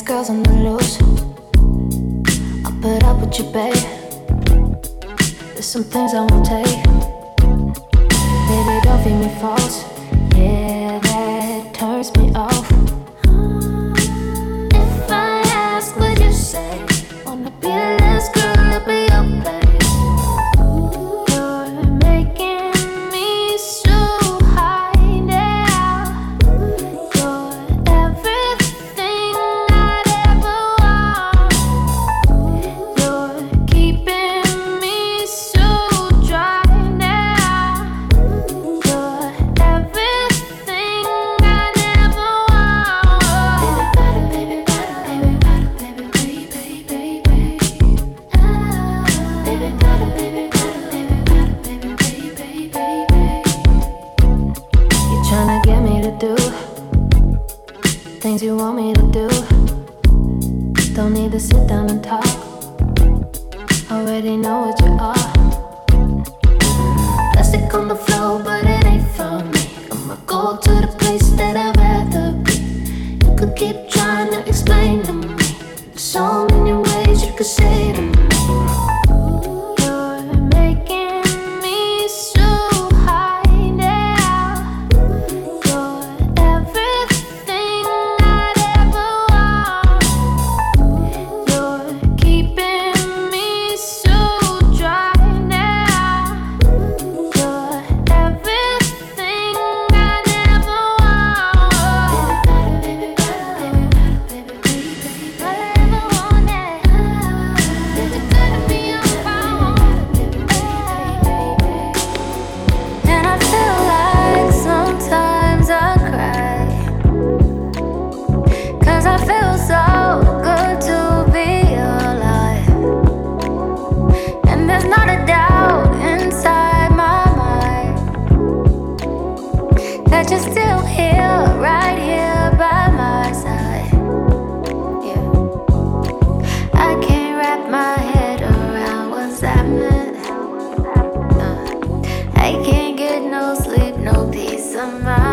These girls on the loose. I'll put up with you, babe. There's some things I won't take. Baby, don't feed me false. Don't need to sit down and talk. Already know what you are. summer.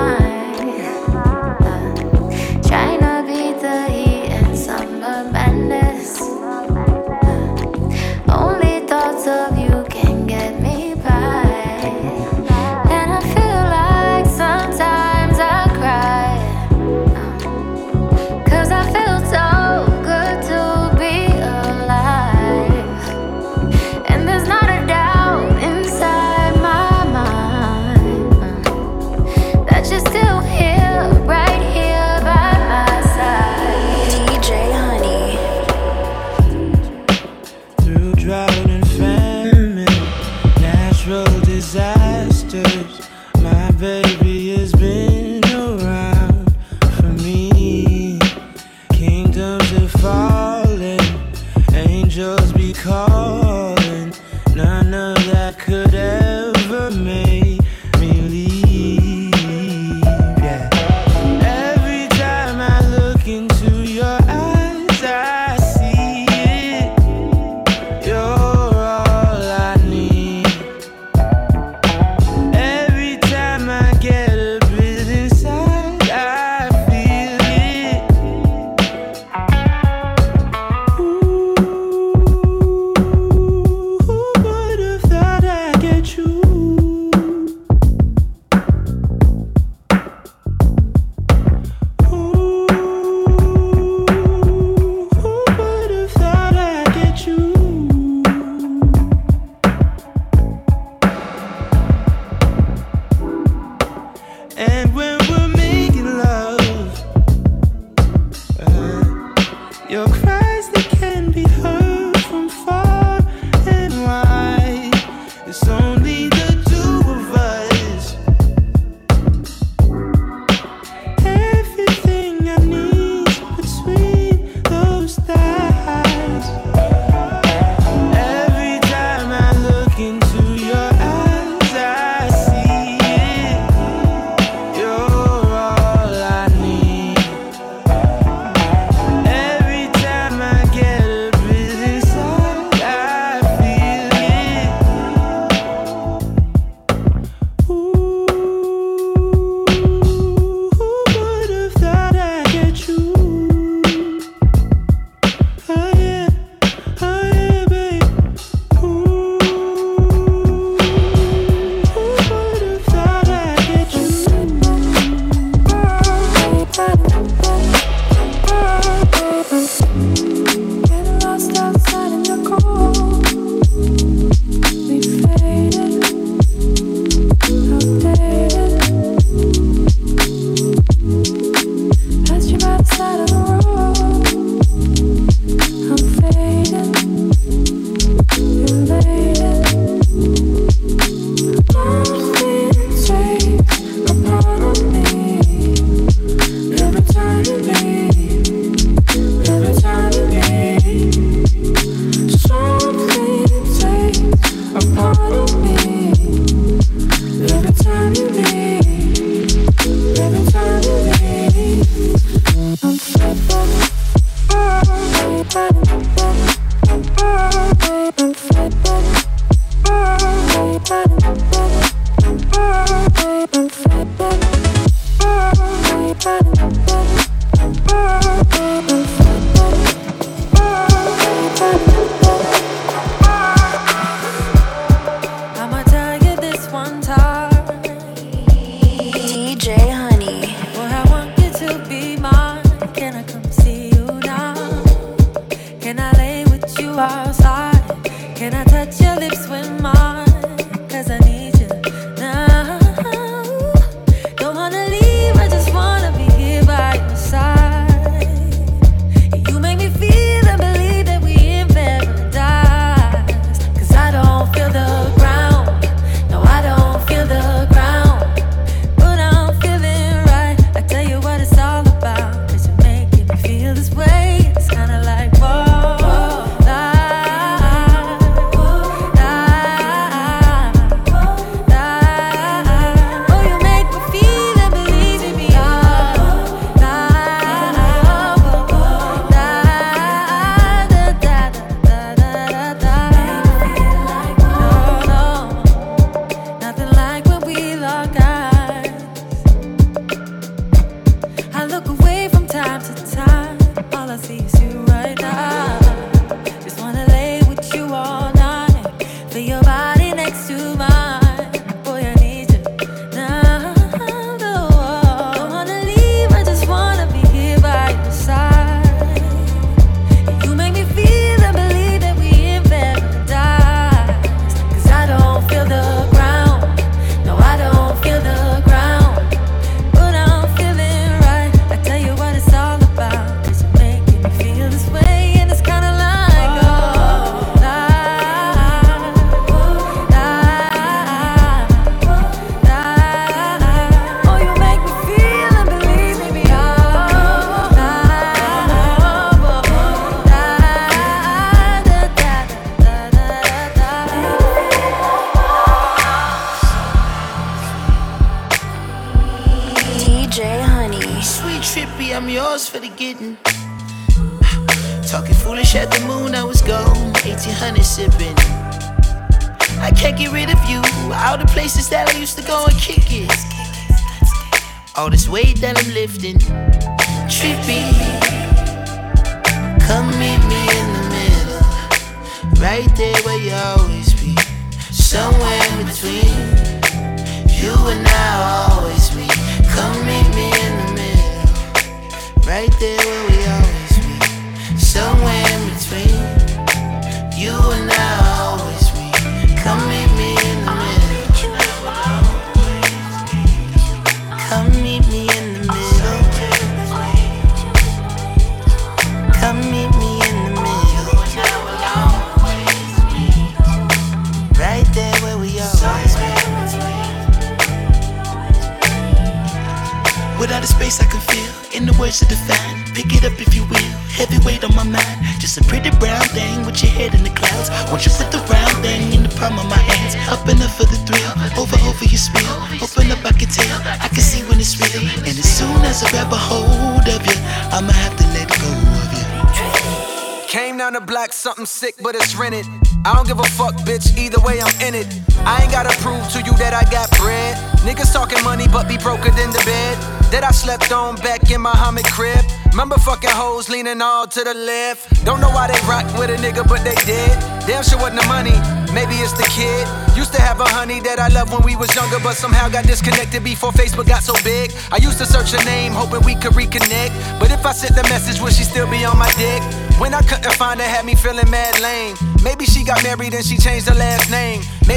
Sick, but it's rented. I don't give a fuck, bitch, either way I'm in it. I ain't gotta prove to you that I got bread. Niggas talking money, but be broker than the bed. That I slept on back in my Muhammad crib. Remember fucking hoes leaning all to the left. Don't know why they rock with a nigga, but they did. Damn sure wasn't the money, maybe it's the kid. Used to have a honey that I loved when we was younger, but somehow got disconnected before Facebook got so big. I used to search her name, hoping we could reconnect. But if I sent the message, would she still be on my dick? When I couldn't find her, had me feeling mad lame. Maybe she got married and she changed her last name. Maybe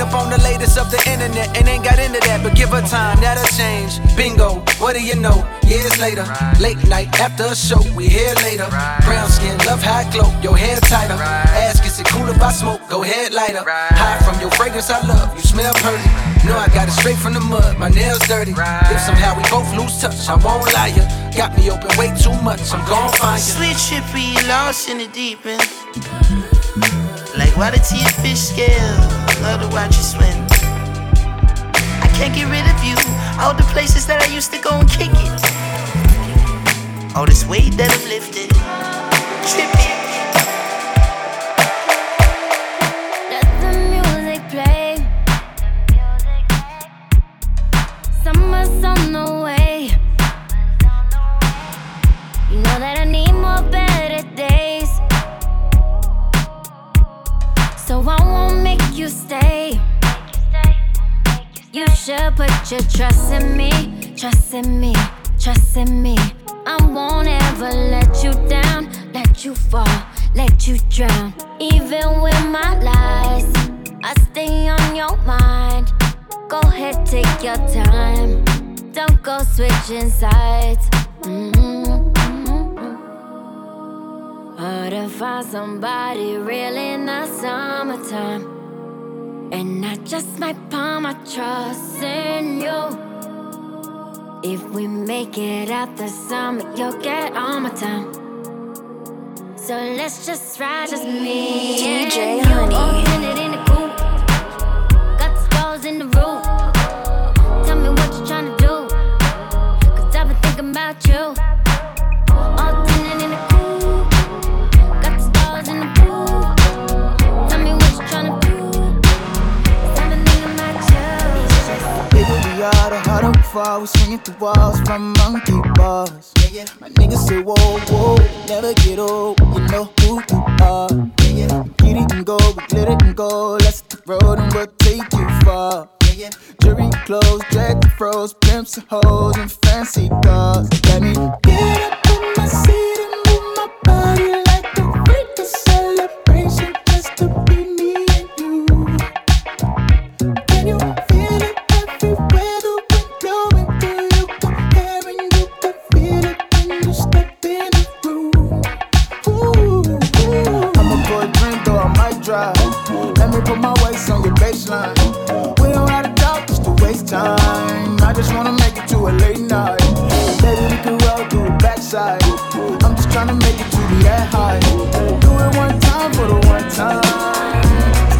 ain't up on the latest of the internet and ain't got into that. But give her time, that'll change. Bingo, what do you know? Years later, late night after a show, we here later. Brown skin, love it glow, your hair tighter. Ask, is it cool if I smoke? Go ahead, lighter. High from your fragrance, I love. You smell pretty. Know I got it straight from the mud, my nails dirty. If somehow we both lose touch, I won't lie ya. Got me open way too much, I'm gon' find ya. Sweet trippy, lost in the deep end. Like water to your fish scale, love to watch you swim. I can't get rid of you, all the places that I used to go and kick it. All this weight that I'm lifting. trippy. You stay. You should put your trust in me, trust in me, trust in me. I won't ever let you down, let you fall, let you drown. Even with my lies, I stay on your mind. Go ahead, take your time. Don't go switching sides. Mm-hmm. Hard to find somebody real in the summertime. And I just might put my trust in you. If we make it out the summer, you'll get all my time. So let's just ride, just me DJ and you. Honey. Oh, minute in the coop. Got the stars in the roof. Tell me what you tryna do. Cause I've been thinking about you. Fall. We swinging through walls from monkey bars. Yeah, yeah. My niggas say, whoa, whoa, never get old. You know who you are. Yeah, yeah. Get it and go, we let it and go. Let's hit the road and we'll take you far. Yeah, yeah. Jury clothes, jack the froze, pimps and hoes and fancy cars. Let me get up drive. Let me put my waist on your baseline. We don't have to talk just to waste time. I just wanna make it to a late night. Maybe we can roll through the backside. I'm just trying to make it to the air high. Do it one time for the one time.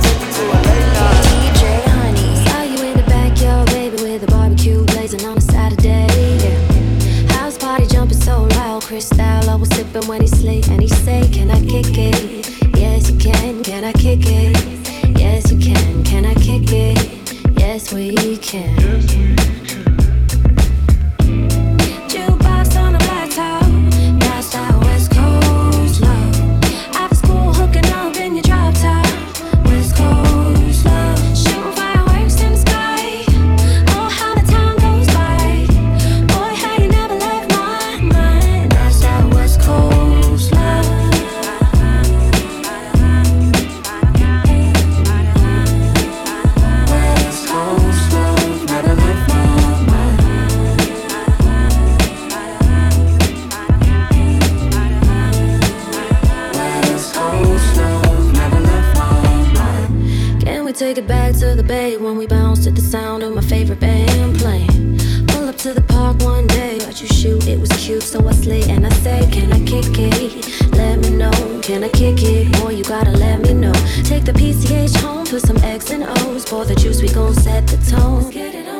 Take it to a late night. DJ Honey, saw you in the backyard, baby, with barbecue blazing on a Saturday. House party jumping so loud, Chris style. I was sipping when he sleep, and he say, Can I kick it? Can I kick it? Yes, you can. Can I kick it? Yes, we can. take it back to the bay when we bounced to the sound of my favorite band playing. Pull up to the park one day, but you shoot, it was cute, so I slid and I say, Can I kick it? Let me know, can I kick it? Boy, you gotta let me know. Take the PCH home, put some X and O's, pour the juice, we gon' set the tone. Let's get it on.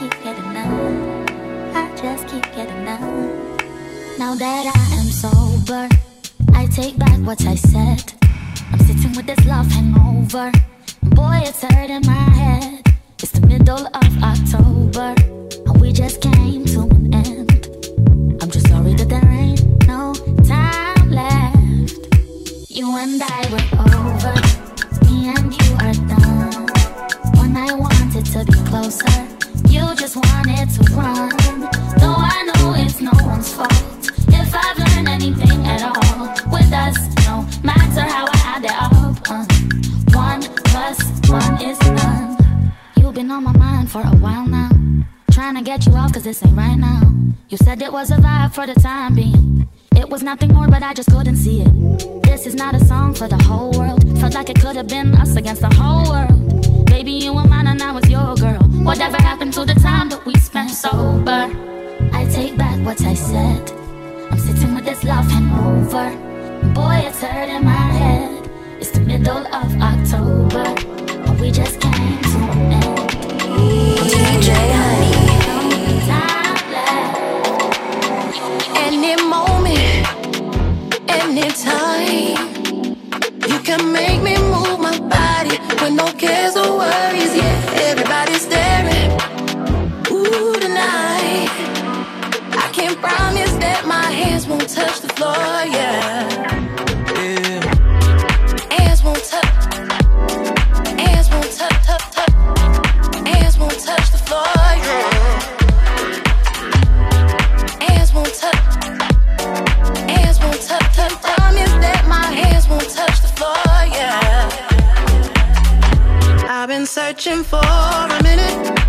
keep getting. I just keep getting. Now that I am sober, I take back what I said. I'm sitting with this love hangover. Boy, it's hurting my head. It's the middle of October, and we just came to an end. I'm just sorry that there ain't no time left. You and I were over, me and you are done. When I wanted to be closer just wanted to run. Though I know it's no one's fault. If I've learned anything at all, with us, no matter how I add it up, um, one plus one is none. You've been on my mind for a while now. Trying to get you off, cause this ain't right now. You said it was a vibe for the time being. It was nothing more, but I just couldn't see it. This is not a song for the whole world. Felt like it could have been us against the whole world. Baby, you were mine and I was your girl. Whatever happened. what I said. I'm sitting with this love hangover Boy, it's hurting my head. It's the middle of October And we just came to an end. DJ Honey Any moment, any time You can make me move my body With no cares or worries, yeah. promise that my hands won't touch the floor, yeah. Hands won't touch. Hands won't touch, touch, touch. Hands won't touch the floor, yeah. Hands won't touch. Hands won't touch, touch. Promise that my hands won't touch the floor, yeah. I've been searching for a minute.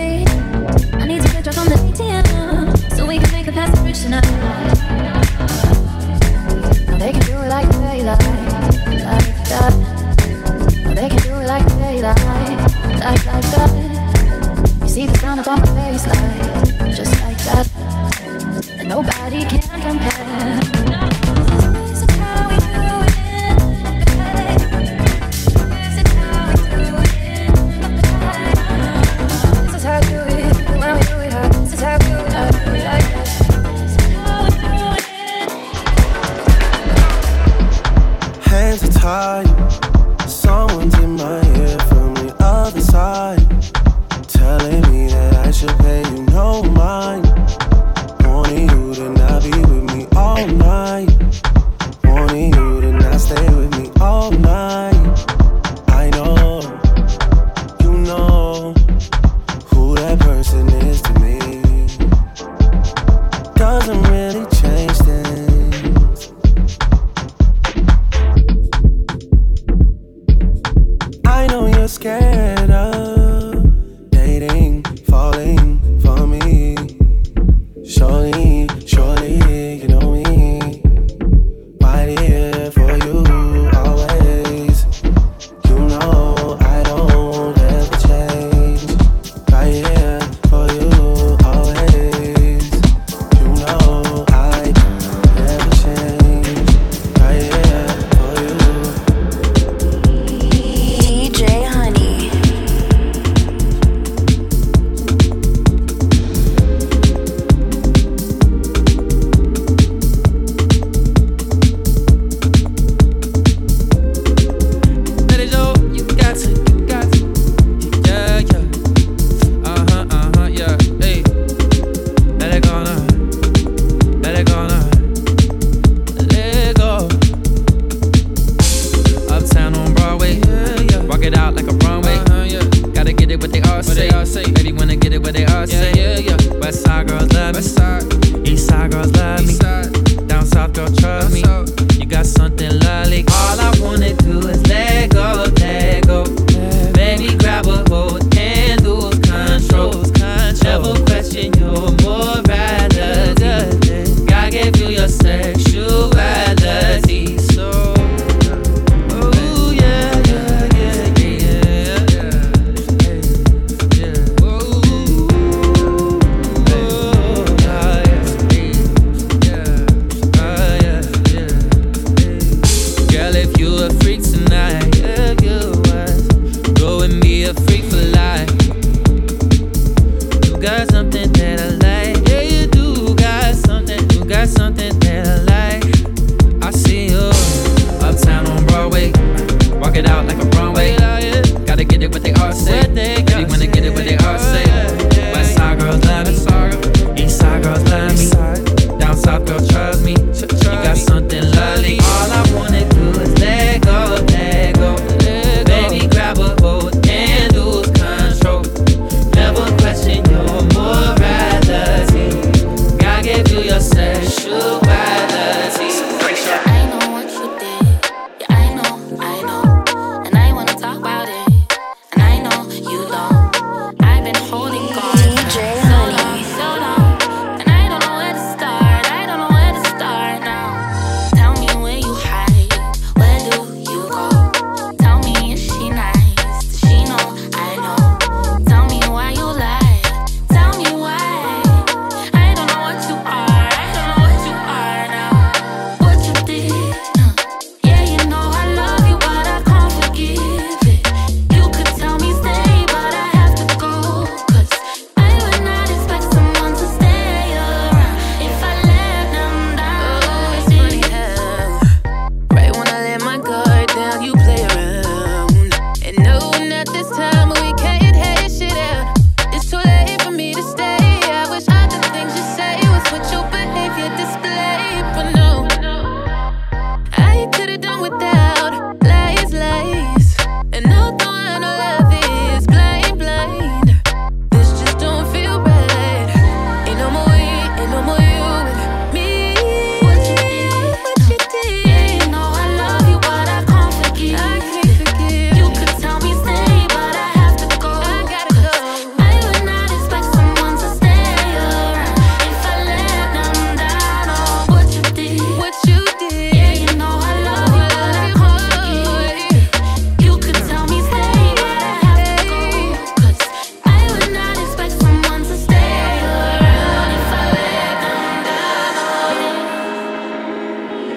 I need to get drunk on the ATM so we can make it past bridge tonight. Now they can do it like daylight, like, that. Now they can do it like daylight, like, like that. You see the sun upon my face, like just like that. And nobody can compare.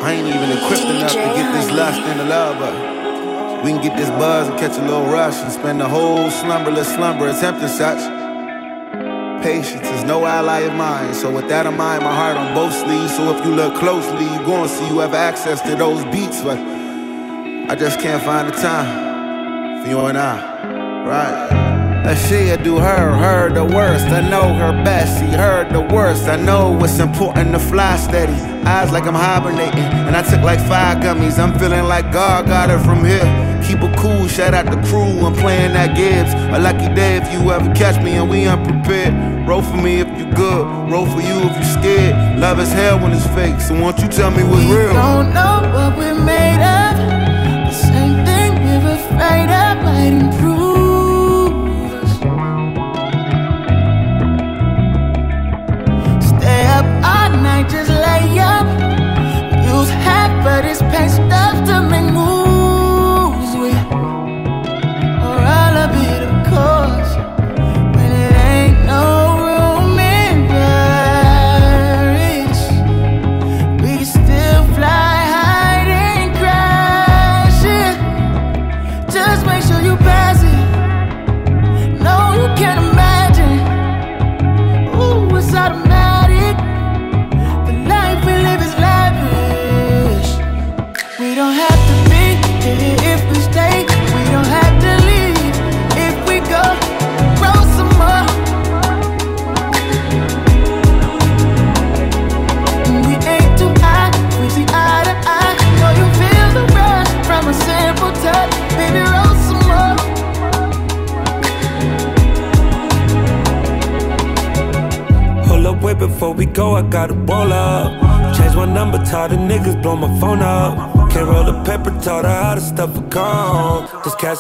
I ain't even equipped enough to get this lust in the love, but we can get this buzz and catch a little rush and spend the whole slumberless slumber attempting such. Patience is no ally of mine, so with that in mind, my heart on both sleeves. So if you look closely, you gon' see you have access to those beats, but I just can't find the time for you and I, right? And she'll do her, her the worst. I know her best, she heard the worst. I know it's important to fly steady. Eyes like I'm hibernating. And I took like five gummies. I'm feeling like God got her from here. Keep it cool, shout out the crew. I'm playing that Gibbs. A lucky day if you ever catch me and we unprepared. Roll for me if you good, roll for you if you scared. Love is hell when it's fake, so won't you tell me what's we real? Don't know what we're made of. The same thing we're afraid of of this paint stuff to make moves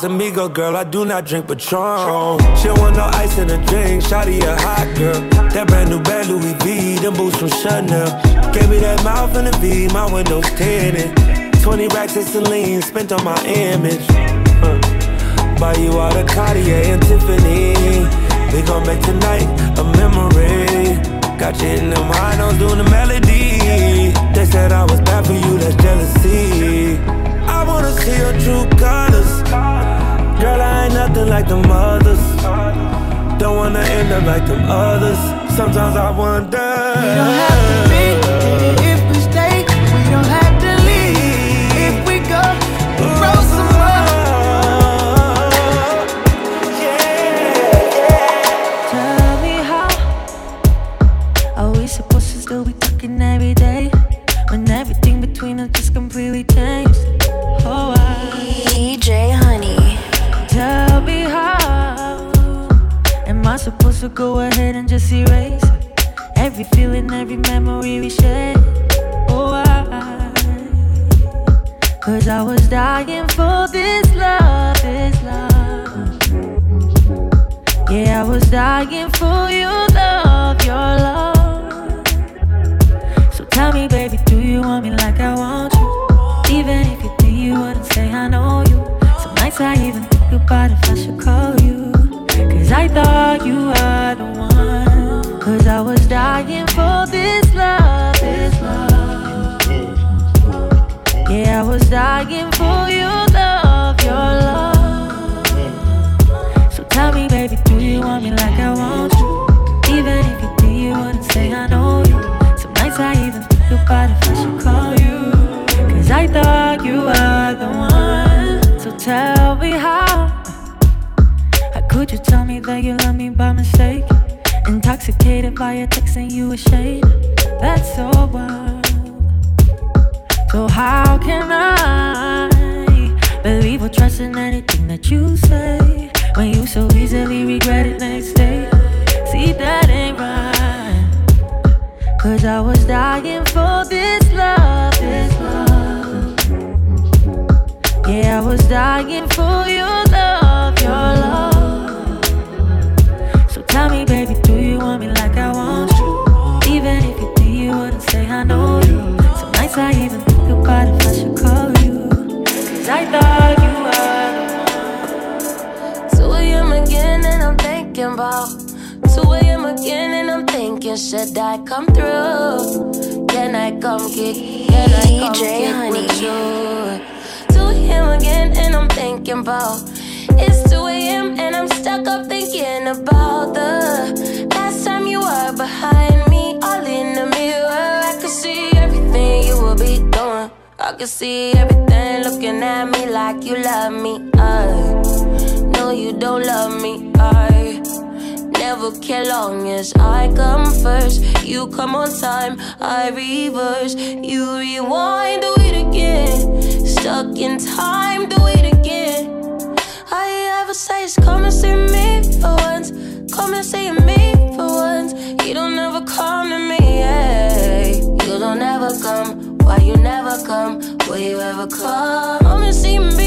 Casamigo girl, I do not drink Patron. She don't want no ice in her drink, shawty a hot girl. That brand new bag Louis V, them boots from Chanel. Gave me that mouth in the V, my windows tinted. 20 racks of Celine spent on my image. Huh. Buy you all the Cartier and Tiffany. We gon' make tonight a memory. Got you in them high notes doing the melody. They said I was bad for you, that's jealousy. I wanna see your true colors. Girl, I ain't nothing like the others. Don't wanna end up like them others. Sometimes I wonder. We don't have to be If I should call you. Cause I thought you were the one. So tell me how. How could you tell me that you love me by mistake? Intoxicated by your text and you a shade. That's so wild. So how can I believe or trust in anything that you say when you so easily regret it next day? See that ain't right. Cause I was dying for this love, this love. Yeah, I was dying for your love, your love. So tell me, baby, do you want me like I want you? Even if you think you wouldn't say I know you. Some nights I even think about if I should call you. Cause I thought you were the one. 2 a.m. again, and I'm thinking about. 2 a.m. again, and I'm thinking, should I come through? Can I come kick? Can I come DJ kick Honey. with you? 2 a.m. again, and I'm thinking about. It's 2 a.m. and I'm stuck up thinking about the last time you were behind me, all in the mirror. I could see everything you will be doing. I could see everything looking at me like you love me. Uh, I know you don't love me. I never care long as I come first. You come on time, I reverse. You rewind, do it again. Stuck in time, do it again. All you ever say is come and see me for once. Come and see me for once. You don't ever come to me, yeah. You don't ever come. Why you never come? Will you ever come? Come and see me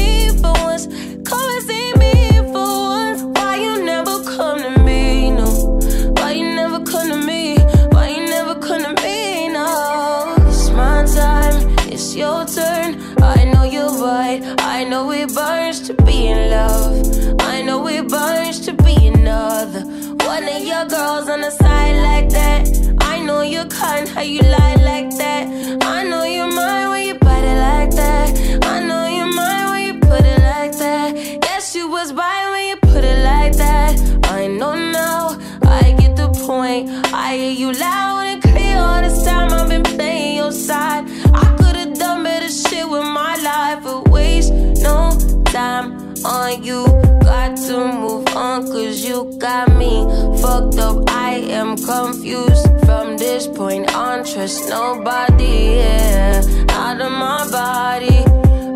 your girls on the side like that. I know you're kind, how you lie like that. I know you're mine when you bite it like that. I know you're mine when you put it like that. Yes, you was right when you put it like that. I know now, I get the point. I hear you loud and clear all this time. I've been playing your side. I could've done better shit with my life, but waste no time on you. Got to move on, cause you got me fucked up. I am confused from this point on. Trust nobody, yeah. Out of my body,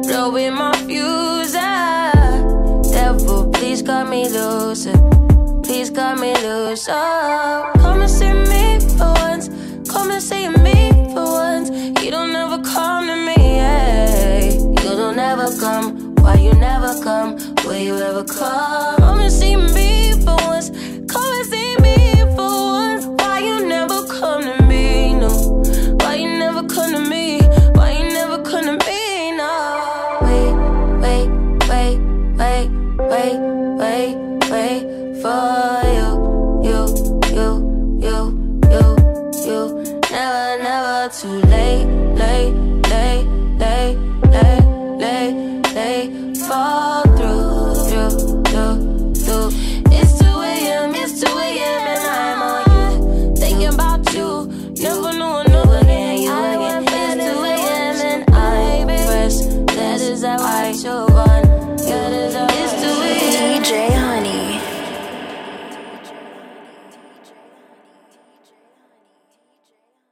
blowing my fuse. Devil, please cut me loose. Please cut me loose. Oh, come and see me for once. Come and see me for once. You don't ever come to me, yeah. You don't ever come. Why you never come? You ever come?